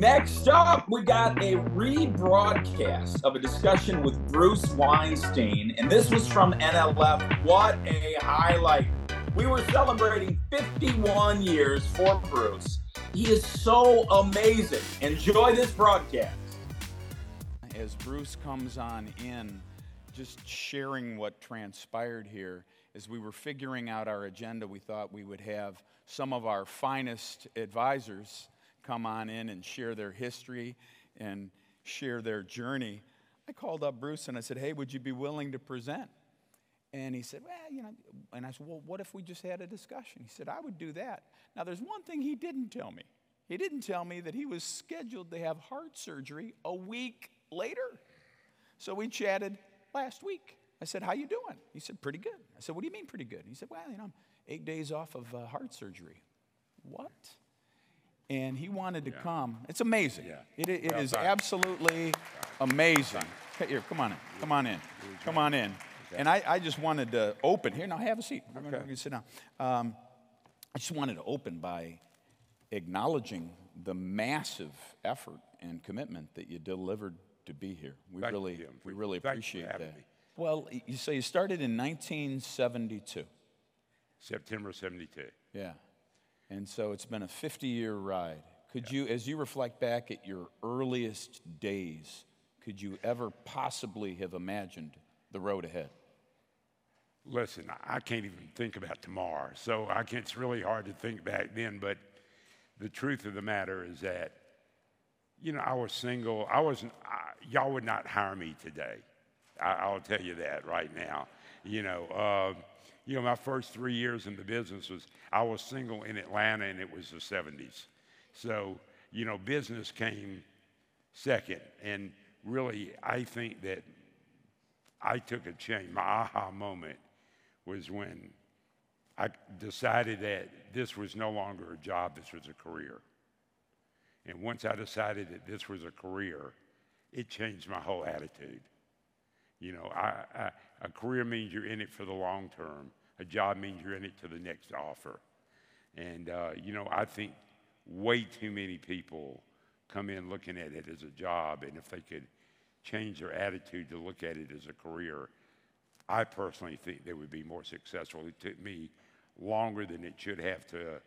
Next up, we got a rebroadcast of a discussion with Bruce Weinstein, and this was from NLF. What a highlight! We were celebrating 51 years for Bruce. He is so amazing. Enjoy this broadcast. As Bruce comes on in, just sharing what transpired here, as we were figuring out our agenda, we thought we would have some of our finest advisors come on in and share their history and share their journey. I called up Bruce and I said, Hey, would you be willing to present? And he said, Well, you know, and I said, Well, what if we just had a discussion? He said, I would do that. Now, there's one thing he didn't tell me. He didn't tell me that he was scheduled to have heart surgery a week later. So we chatted last week. I said, How you doing? He said, Pretty good. I said, What do you mean, pretty good? He said, Well, you know, I'm eight days off of uh, heart surgery. What? And he wanted to yeah. come. It's amazing. Yeah. It, it well, is absolutely amazing. Here, come on in. Come on in. Come on in. And I, I just wanted to open here. Now have a seat. Okay. sit down. Um, I just wanted to open by acknowledging the massive effort and commitment that you delivered to be here. We Thank really, you, we really appreciate that. Me. Well, you say you started in 1972. September 72. Yeah. And so it's been a 50 year ride. Could yeah. you, as you reflect back at your earliest days, could you ever possibly have imagined the road ahead? Listen, I can't even think about tomorrow. So I can, it's really hard to think back then. But the truth of the matter is that, you know, I was single. I wasn't, I, y'all would not hire me today. I, will tell you that right now. You know, uh, you know, my first three years in the business was I was single in Atlanta and it was the 70s. So, you know, business came second. And really, I think that I took a change. My aha moment was when I decided that this was no longer a job, this was a career. And once I decided that this was a career, it changed my whole attitude. You know, I, I, a career means you're in it for the long term. A job means you're in it to the next offer. And, uh, you know, I think way too many people come in looking at it as a job, and if they could change their attitude to look at it as a career, I personally think they would be more successful. It took me longer than it should have to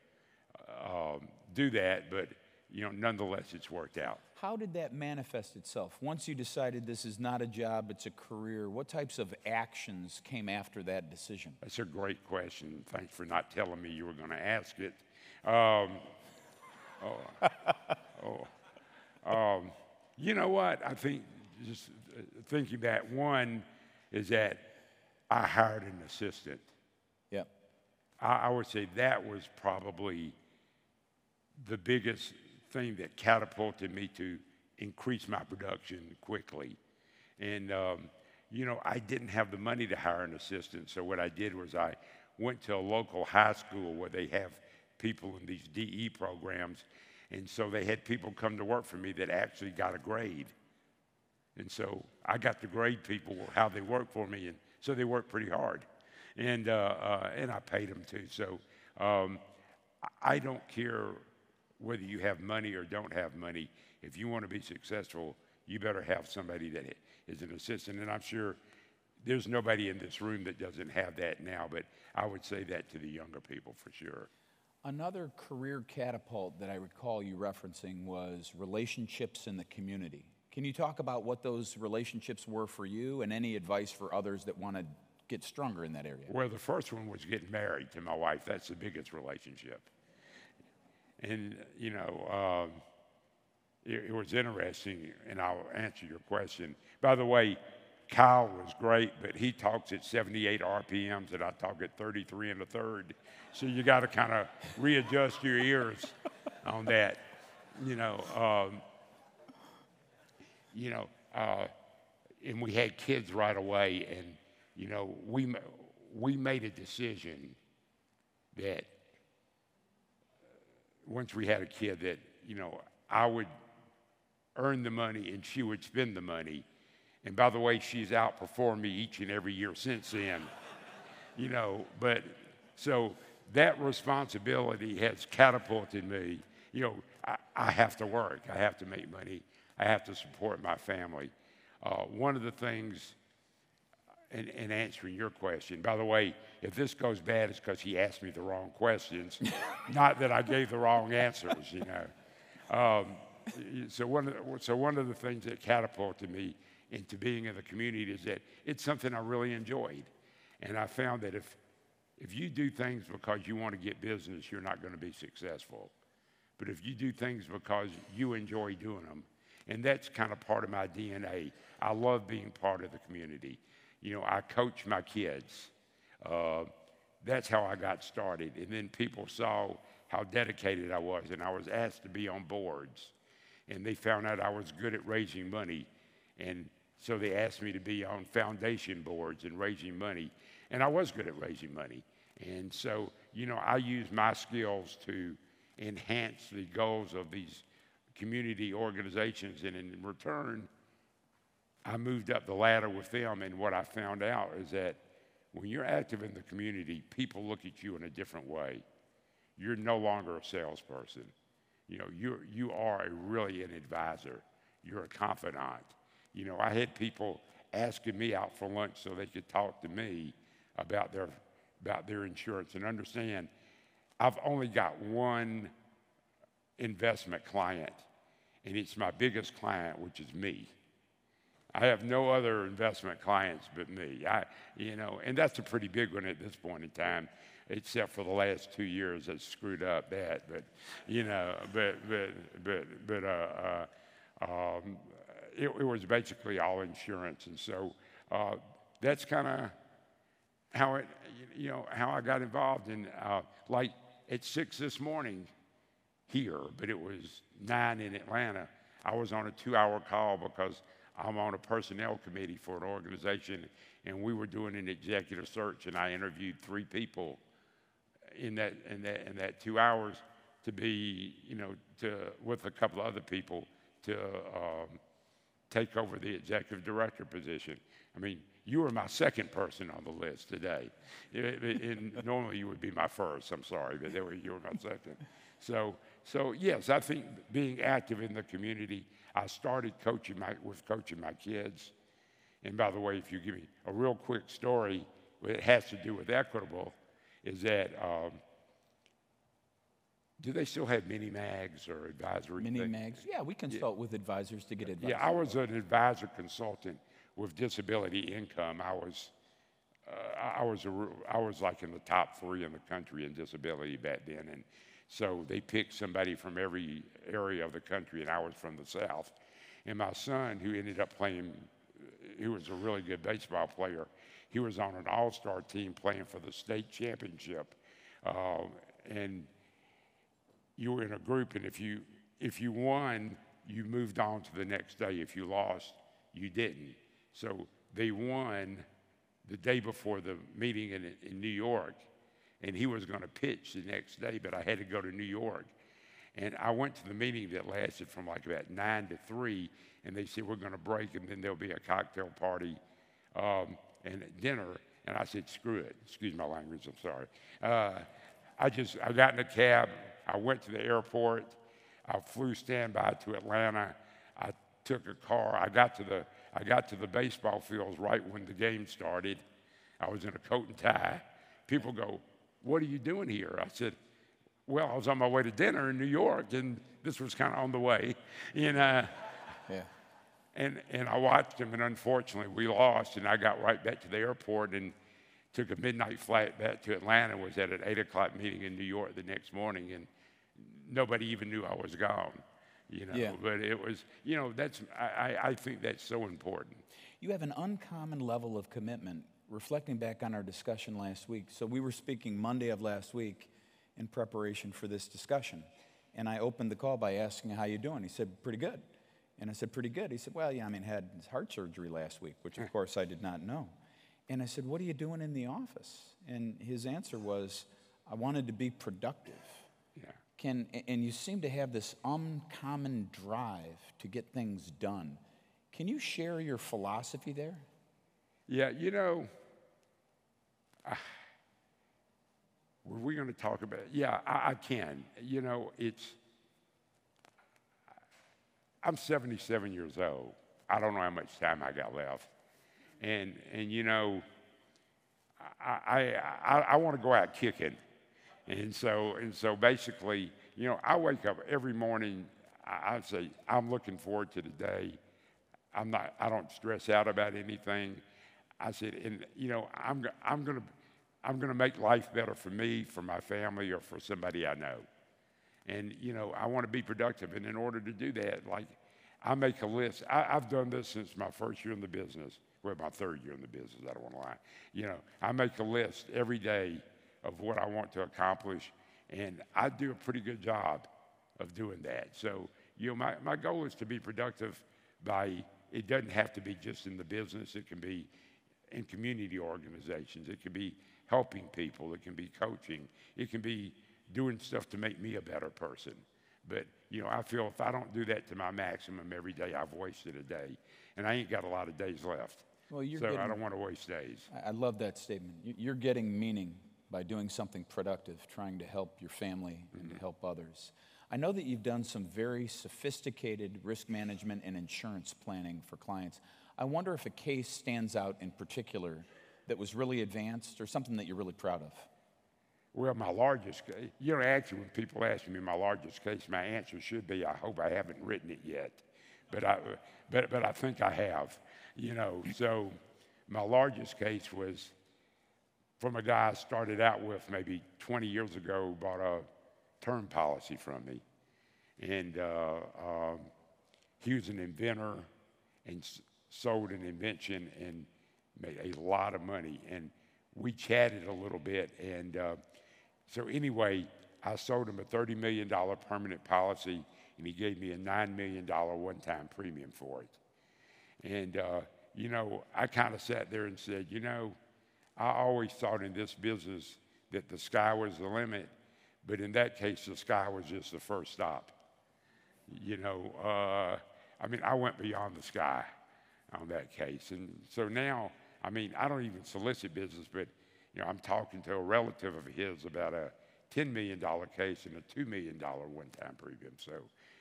uh, do that, but you know, nonetheless, it's worked out. How did that manifest itself? Once you decided this is not a job, it's a career, what types of actions came after that decision? That's a great question. Thanks for not telling me you were going to ask it. Um, oh, oh, um, you know what? I think just uh, thinking that one is that I hired an assistant. Yeah. I, I would say that was probably the biggest thing that catapulted me to increase my production quickly. And, um, you know, I didn't have the money to hire an assistant. So what I did was I went to a local high school where they have people in these DE programs. And so they had people come to work for me that actually got a grade. And so I got to grade people how they work for me. And so they worked pretty hard. And, uh, uh, and I paid them too. So um, I don't care whether you have money or don't have money, if you want to be successful, you better have somebody that is an assistant. And I'm sure there's nobody in this room that doesn't have that now, but I would say that to the younger people for sure. Another career catapult that I recall you referencing was relationships in the community. Can you talk about what those relationships were for you and any advice for others that want to get stronger in that area? Well, the first one was getting married to my wife. That's the biggest relationship. And, you know, um, it, it, was interesting, and I'll answer your question. By the way, Kyle was great, but he talks at 78 RPMs, and I talk at 33 and a third. So you got to kind of readjust your ears on that. You know, um, you know, uh, and we had kids right away, and you know, we we made a decision that once we had a kid that, you know, I would earn the money and she would spend the money. And by the way, she's outperformed me each and every year since then. you know, but so that responsibility has catapulted me you know, I, I have to work. I have to make money. I have to support my family. Uh, one of the things, in, in, answering your question, by the way, if this goes bad, it's because he asked me the wrong questions, not that I gave the wrong answers, you know. Um, so, one of the, so one of the things that catapulted me into being in the community is that it's something I really enjoyed. And I found that if, if you do things because you want to get business, you're not going to be successful. But if you do things because you enjoy doing them, and that's kind of part of my DNA, I love being part of the community. You know, I coach my kids. Uh, that's how I got started. And then people saw how dedicated I was, and I was asked to be on boards. And they found out I was good at raising money. And so they asked me to be on foundation boards and raising money. And I was good at raising money. And so, you know, I use my skills to enhance the goals of these community organizations. And in return, I moved up the ladder with them. And what I found out is that when you're active in the community, people look at you in a different way. You're no longer a salesperson. You know, you're, you are really an advisor. You're a confidant. You know, I had people asking me out for lunch so they could talk to me about their, about their insurance and understand I've only got one investment client, and it's my biggest client, which is me. I have no other investment clients but me. I, you know, and that's a pretty big one at this point in time, except for the last two years that screwed up that. But, you know, but but but but uh, uh, um, it, it, was basically all insurance, and so uh, that's kind of how it, you know, how I got involved in. Uh, like at six this morning, here, but it was nine in Atlanta. I was on a two hour call because I'm on a personnel committee for an organization, and we were doing an executive search, and I interviewed three people in that, in that, in that two hours to be, you know, to, with a couple of other people to um, take over the executive director position. I mean, you were my second person on the list today. and normally you would be my first, I'm sorry, but were, you were my second. So, so yes, I think being active in the community, I started coaching my, with coaching my kids. And by the way, if you give me a real quick story, it has to do with equitable, is that um, do they still have mini mags or advisory? Mini mags, yeah, we consult yeah. with advisors to get advice. Yeah, I was an advisor consultant with disability income. I was, uh, I was, a, I was like in the top three in the country in disability back then, and so they picked somebody from every area of the country, and I was from the South. And my son, who ended up playing, he was a really good baseball player, he was on an all star team playing for the state championship. Uh, and you were in a group, and if you, if you won, you moved on to the next day. If you lost, you didn't. So they won the day before the meeting in, in New York and he was going to pitch the next day, but I had to go to New York. And I went to the meeting that lasted from like about nine to three, and they said, We're going to break, and then there'll be a cocktail party um, and dinner. And I said, Screw it. Excuse my language, I'm sorry. Uh, I just, I got in a cab, I went to the airport, I flew standby to Atlanta. I took a car, I got to the, I got to the baseball fields right when the game started. I was in a coat and tie. People go, what are you doing here? I said, Well, I was on my way to dinner in New York, and this was kind of on the way. And, uh, yeah. and, and I watched him, and unfortunately, we lost, and I got right back to the airport and took a midnight flight back to Atlanta, was at an 8 o'clock meeting in New York the next morning, and nobody even knew I was gone. You know, yeah. but it was, you know, that's, I, I think that's so important. You have an uncommon level of commitment reflecting back on our discussion last week, so we were speaking Monday of last week in preparation for this discussion. And I opened the call by asking, How you doing? He said, Pretty good. And I said, Pretty good. He said, Well, yeah, I mean, had heart surgery last week, which of hmm. course I did not know. And I said, What are you doing in the office? And his answer was, I wanted to be productive. Yeah. Can, and you seem to have this uncommon drive to get things done. Can you share your philosophy there? Yeah, you know, uh, were we going to talk about it? Yeah, I, I, can. You know, it's I'm 77 years old. I don't know how much time I got left. And, and you know, I, I, I, I want to go out kicking. And so, and so basically, you know, I wake up every morning, I, I say, I'm looking forward to the day. I'm not, I don't stress out about anything. I said, and you know, I'm, I'm going to, I'm going to make life better for me, for my family, or for somebody I know. And, you know, I want to be productive. And in order to do that, like, I make a list. I, have done this since my first year in the business. Well, my third year in the business, I don't want to lie. You know, I make a list every day of what I want to accomplish, and I do a pretty good job of doing that. So, you know, my, my goal is to be productive by, it doesn't have to be just in the business, it can be in community organizations, it can be helping people, it can be coaching, it can be doing stuff to make me a better person. But, you know, I feel if I don't do that to my maximum every day, I've wasted a day. And I ain't got a lot of days left. Well, you're so getting, I don't want to waste days. I love that statement. You're getting meaning by doing something productive, trying to help your family and mm-hmm. to help others. I know that you've done some very sophisticated risk management and insurance planning for clients. I wonder if a case stands out in particular that was really advanced or something that you're really proud of. Well, my largest case, you know, actually, when people ask me my largest case, my answer should be, I hope I haven't written it yet. But I, but, but I think I have, you know. So my largest case was from a guy I started out with maybe 20 years ago, bought a term policy from me. And uh, um, he was an inventor and sold an invention and made a lot of money. And we chatted a little bit. And uh, so, anyway, I sold him a $30 million permanent policy, and he gave me a $9 million one time premium for it. And, uh, you know, I kind of sat there and said, you know, I always thought in this business that the sky was the limit, but in that case, the sky was just the first stop. You know, uh, I mean, I went beyond the sky on that case. And so now, I mean, I don't even solicit business, but you know, I'm talking to a relative of his about a $10 million case and a $2 million one-time premium. So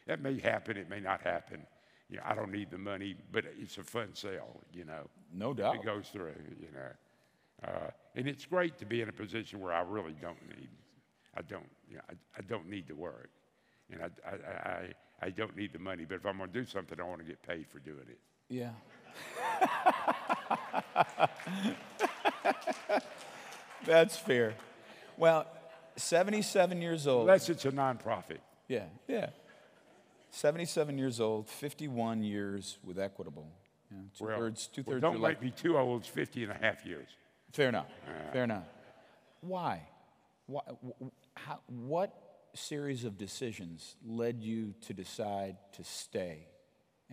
that may happen, it may not happen. You know, I don't need the money, but it's a fun sale, you know. No doubt. It goes through, you know. Uh, and it's great to be in a position where I really don't need, I don't, you know, I, I don't need to work. And I, I, I, I don't need the money, but if I'm going to do something, I want to get paid for doing it. Yeah. That's fair. Well, 77 years old. Unless it's a nonprofit. Yeah, yeah. 77 years old, 51 years with Equitable. Yeah, two well, thirds, two well, thirds. don't make me too old. 50 and a half years. Fair enough. Uh, Fair enough. Why? Why how, what series of decisions led you to decide to stay?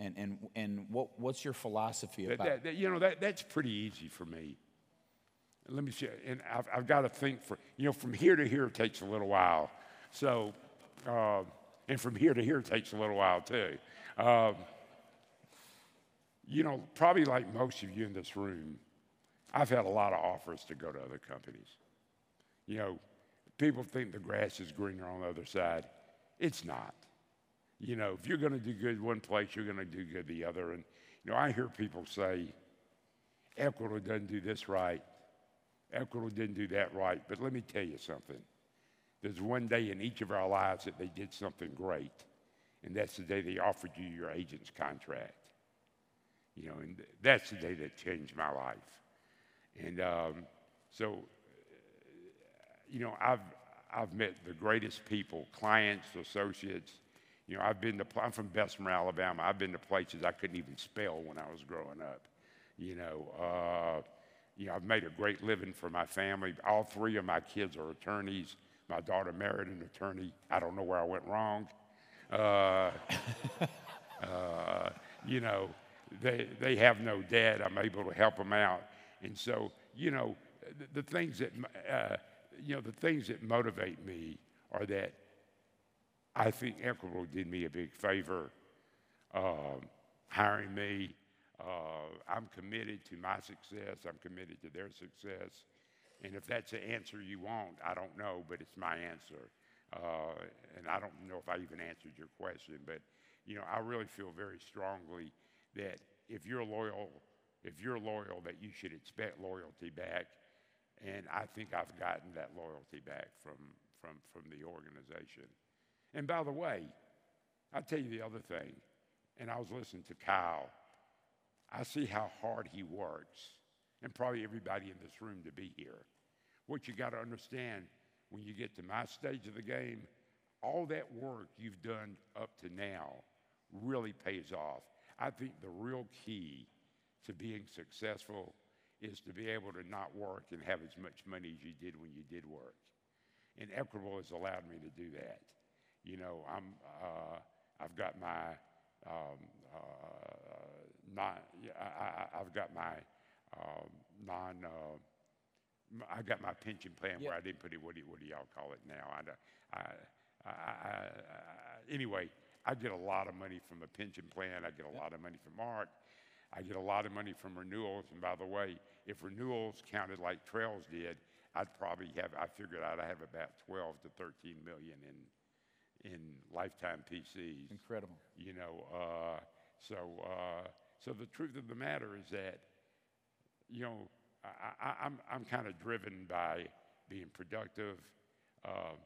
And, and, and what, what's your philosophy about that, that, You know, that, that's pretty easy for me let me see, and I've, I've, got to think for, you know, from here to here takes a little while. So, uh, and from here to here takes a little while too. Um, you know, probably like most of you in this room, I've had a lot of offers to go to other companies. You know, people think the grass is greener on the other side. It's not. You know, if you're going to do good one place, you're going to do good the other. And, you know, I hear people say, Equitable doesn't do this right. Equitable didn't do that right, but let me tell you something. There's one day in each of our lives that they did something great, and that's the day they offered you your agent's contract. You know, and that's the day that changed my life. And um, so, you know, I've, I've met the greatest people, clients, associates. You know, I've been to, I'm from Bessemer, Alabama. I've been to places I couldn't even spell when I was growing up. You know, uh, you know, I've made a great living for my family. All three of my kids are attorneys. My daughter married an attorney. I don't know where I went wrong. Uh, uh, you know, they, they have no dad. I'm able to help them out. And so, you know, the, the things that, uh, you know, the things that motivate me are that I think Equitable did me a big favor um, hiring me. Uh, I'm committed to my success. I'm committed to their success. And if that's the answer you want, I don't know, but it's my answer. Uh, and I don't know if I even answered your question, but you know, I really feel very strongly that if you're loyal, if you're loyal, that you should expect loyalty back. And I think I've gotten that loyalty back from, from, from the organization. And by the way, I'll tell you the other thing, and I was listening to Kyle. I see how hard he works, and probably everybody in this room to be here. What you got to understand when you get to my stage of the game, all that work you've done up to now really pays off. I think the real key to being successful is to be able to not work and have as much money as you did when you did work. And Equitable has allowed me to do that. You know, I'm, uh, I've got my um, uh, non, I, have got my um, non, uh, I got my pension plan yep. where I didn't put it. What do, what do y'all call it now? I, I, I, anyway, I get a lot of money from a pension plan. I get a yep. lot of money from ARC. I get a lot of money from renewals. And by the way, if renewals counted like trails did, I'd probably have, I figured out I have about 12 to 13 million in, in lifetime PCs. Incredible. You know, uh, so, uh, so the truth of the matter is that, you know, I, am I'm, I'm kind of driven by being productive, uh,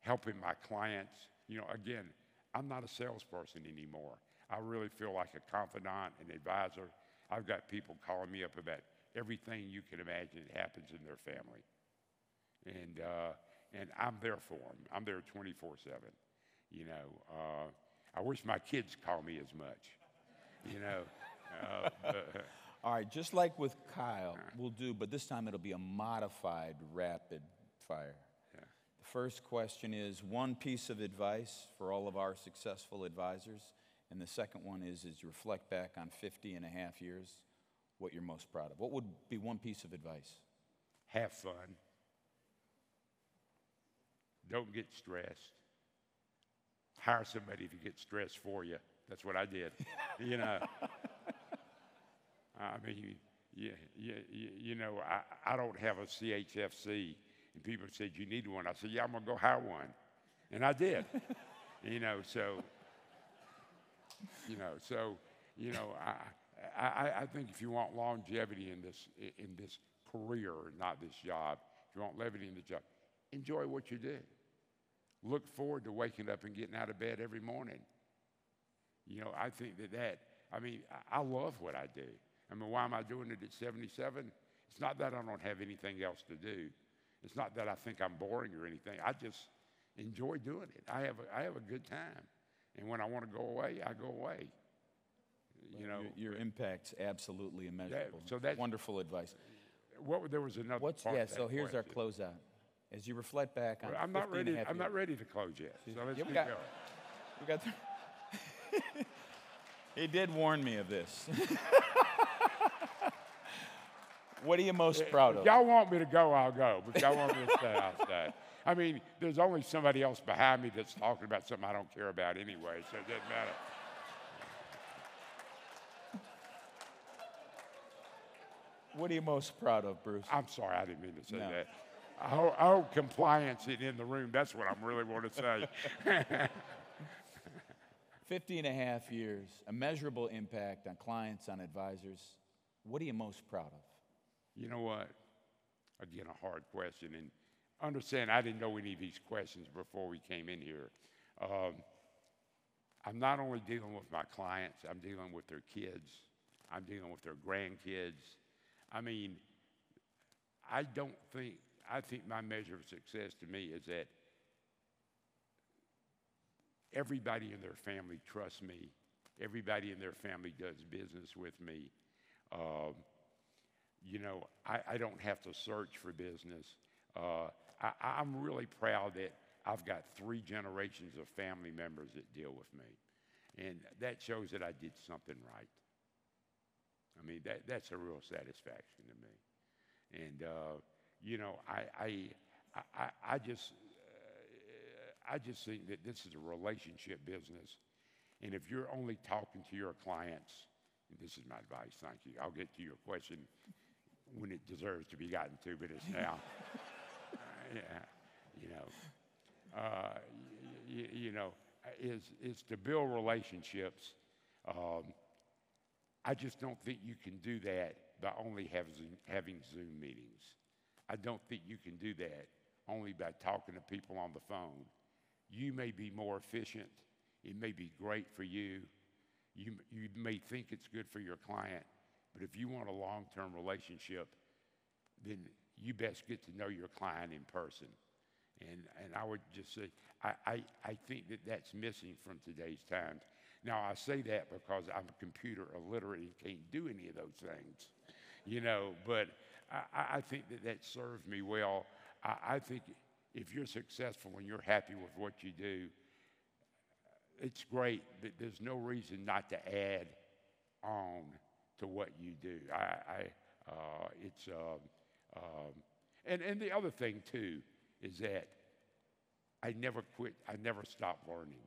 helping my clients. You know, again, I'm not a salesperson anymore. I really feel like a confidant and advisor. I've got people calling me up about everything you can imagine that happens in their family. And, uh, and I'm there for them. I'm there 24 7. You know, uh, I wish my kids call me as much. You know. Uh, but, All right, just like with Kyle, we'll do, but this time it'll be a modified rapid fire. Yeah. The first question is one piece of advice for all of our successful advisors and the second one is, is reflect back on 50 and a half years, what you're most proud of. What would be one piece of advice? Have fun. Don't get stressed. Hire somebody to get stressed for you. That's what I did. you know, I mean, you, you, you know, I, I don't have a CHFC. And people said, You need one. I said, Yeah, I'm going to go hire one. And I did. you know, so you know, so, you know, I, I, I think if you want longevity in this, in this career, not this job, if you want levity in the job, enjoy what you do. Look forward to waking up and getting out of bed every morning. You know, I think that that, I mean, I, love what I do. I mean, why am I doing it at 77? It's not that I don't have anything else to do. It's not that I think I'm boring or anything. I just enjoy doing it. I have a, I have a good time. And when I want to go away, I go away. You know, your, your impact's absolutely immeasurable. That, so that's wonderful advice. What there was another. What's yeah? So here's question. our closeout. As you reflect back on, well, I'm not ready. I'm not ready to close yet. So let's yeah, we got, going. We got. The, he did warn me of this. what are you most eh, proud if of? Y'all want me to go, I'll go. But y'all want me to stay, I'll stay. I mean, there's only somebody else behind me that's talking about something I don't care about anyway, so it doesn't matter. What are you most proud of, Bruce? I'm sorry, I didn't mean to say no. that. I hope, I hope compliance is in the room. That's what I'm really want to say. 50 and a half years, a measurable impact on clients, on advisors. What are you most proud of? You know what? Again, a hard question. And understand, I didn't know any of these questions before we came in here. Um, I'm not only dealing with my clients, I'm dealing with their kids, I'm dealing with their grandkids. I mean, I don't think, I think my measure of success to me is that everybody in their family trusts me, everybody in their family does business with me. Um, you know, I, I, don't have to search for business. Uh, I, am really proud that I've got three generations of family members that deal with me. And that shows that I did something right. I mean, that, that's a real satisfaction to me. And, uh, you know, I, I, I, I just, uh, I just think that this is a relationship business. And if you're only talking to your clients, this is my advice, thank you. I'll get to your question when it deserves to be gotten to, but it's now. yeah, you know, uh, you, you know, is, is to build relationships. Um, I just don't think you can do that by only having, having Zoom meetings. I don't think you can do that only by talking to people on the phone. You may be more efficient. It may be great for you. You, you may think it's good for your client, but if you want a long term relationship, then you best get to know your client in person. And, and I would just say, I, I, I think that that's missing from today's times. Now, I say that because I'm computer illiterate and can't do any of those things, you know, but I, I think that that serves me well. I, I think if you're successful and you're happy with what you do, it's great, there's no reason not to add on to what you do. I, I uh, it's, um, um, and, and the other thing too is that I never quit, I never stop learning.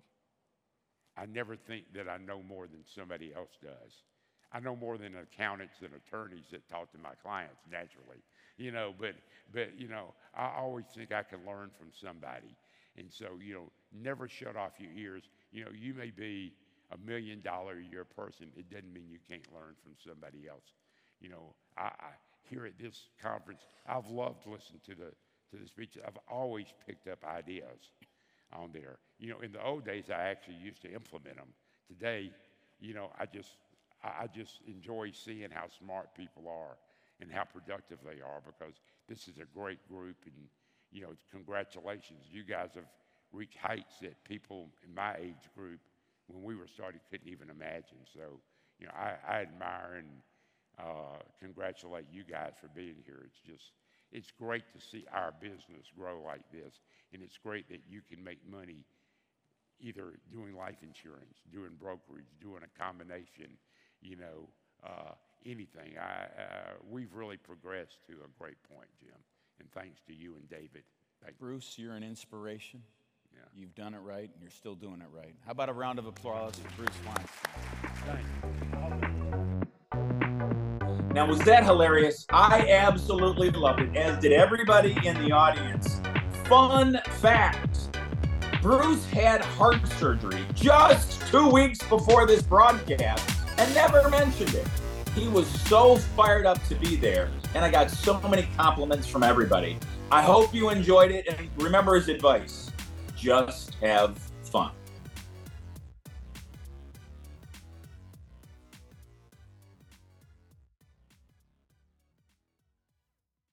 I never think that I know more than somebody else does. I know more than accountants and attorneys that talk to my clients naturally, you know, but, but, you know, I always think I can learn from somebody. And so, you know, never shut off your ears. You know, you may be a million dollar a year person. It doesn't mean you can't learn from somebody else. You know, I, I here at this conference, I've loved listening to the to the speeches. I've always picked up ideas on there. You know, in the old days, I actually used to implement them. Today, you know, I just I just enjoy seeing how smart people are and how productive they are because this is a great group and you know, congratulations. You guys have reached heights that people in my age group, when we were starting, couldn't even imagine. So, you know, I, I admire and uh, congratulate you guys for being here. It's just, it's great to see our business grow like this. And it's great that you can make money either doing life insurance, doing brokerage, doing a combination, you know, uh, anything. I, uh, we've really progressed to a great point, Jim. And thanks to you and David. Thank Bruce, you're an inspiration. Yeah. You've done it right, and you're still doing it right. How about a round of applause for Bruce Weinstein? Now, was that hilarious? I absolutely loved it, as did everybody in the audience. Fun fact Bruce had heart surgery just two weeks before this broadcast and never mentioned it. He was so fired up to be there, and I got so many compliments from everybody. I hope you enjoyed it, and remember his advice just have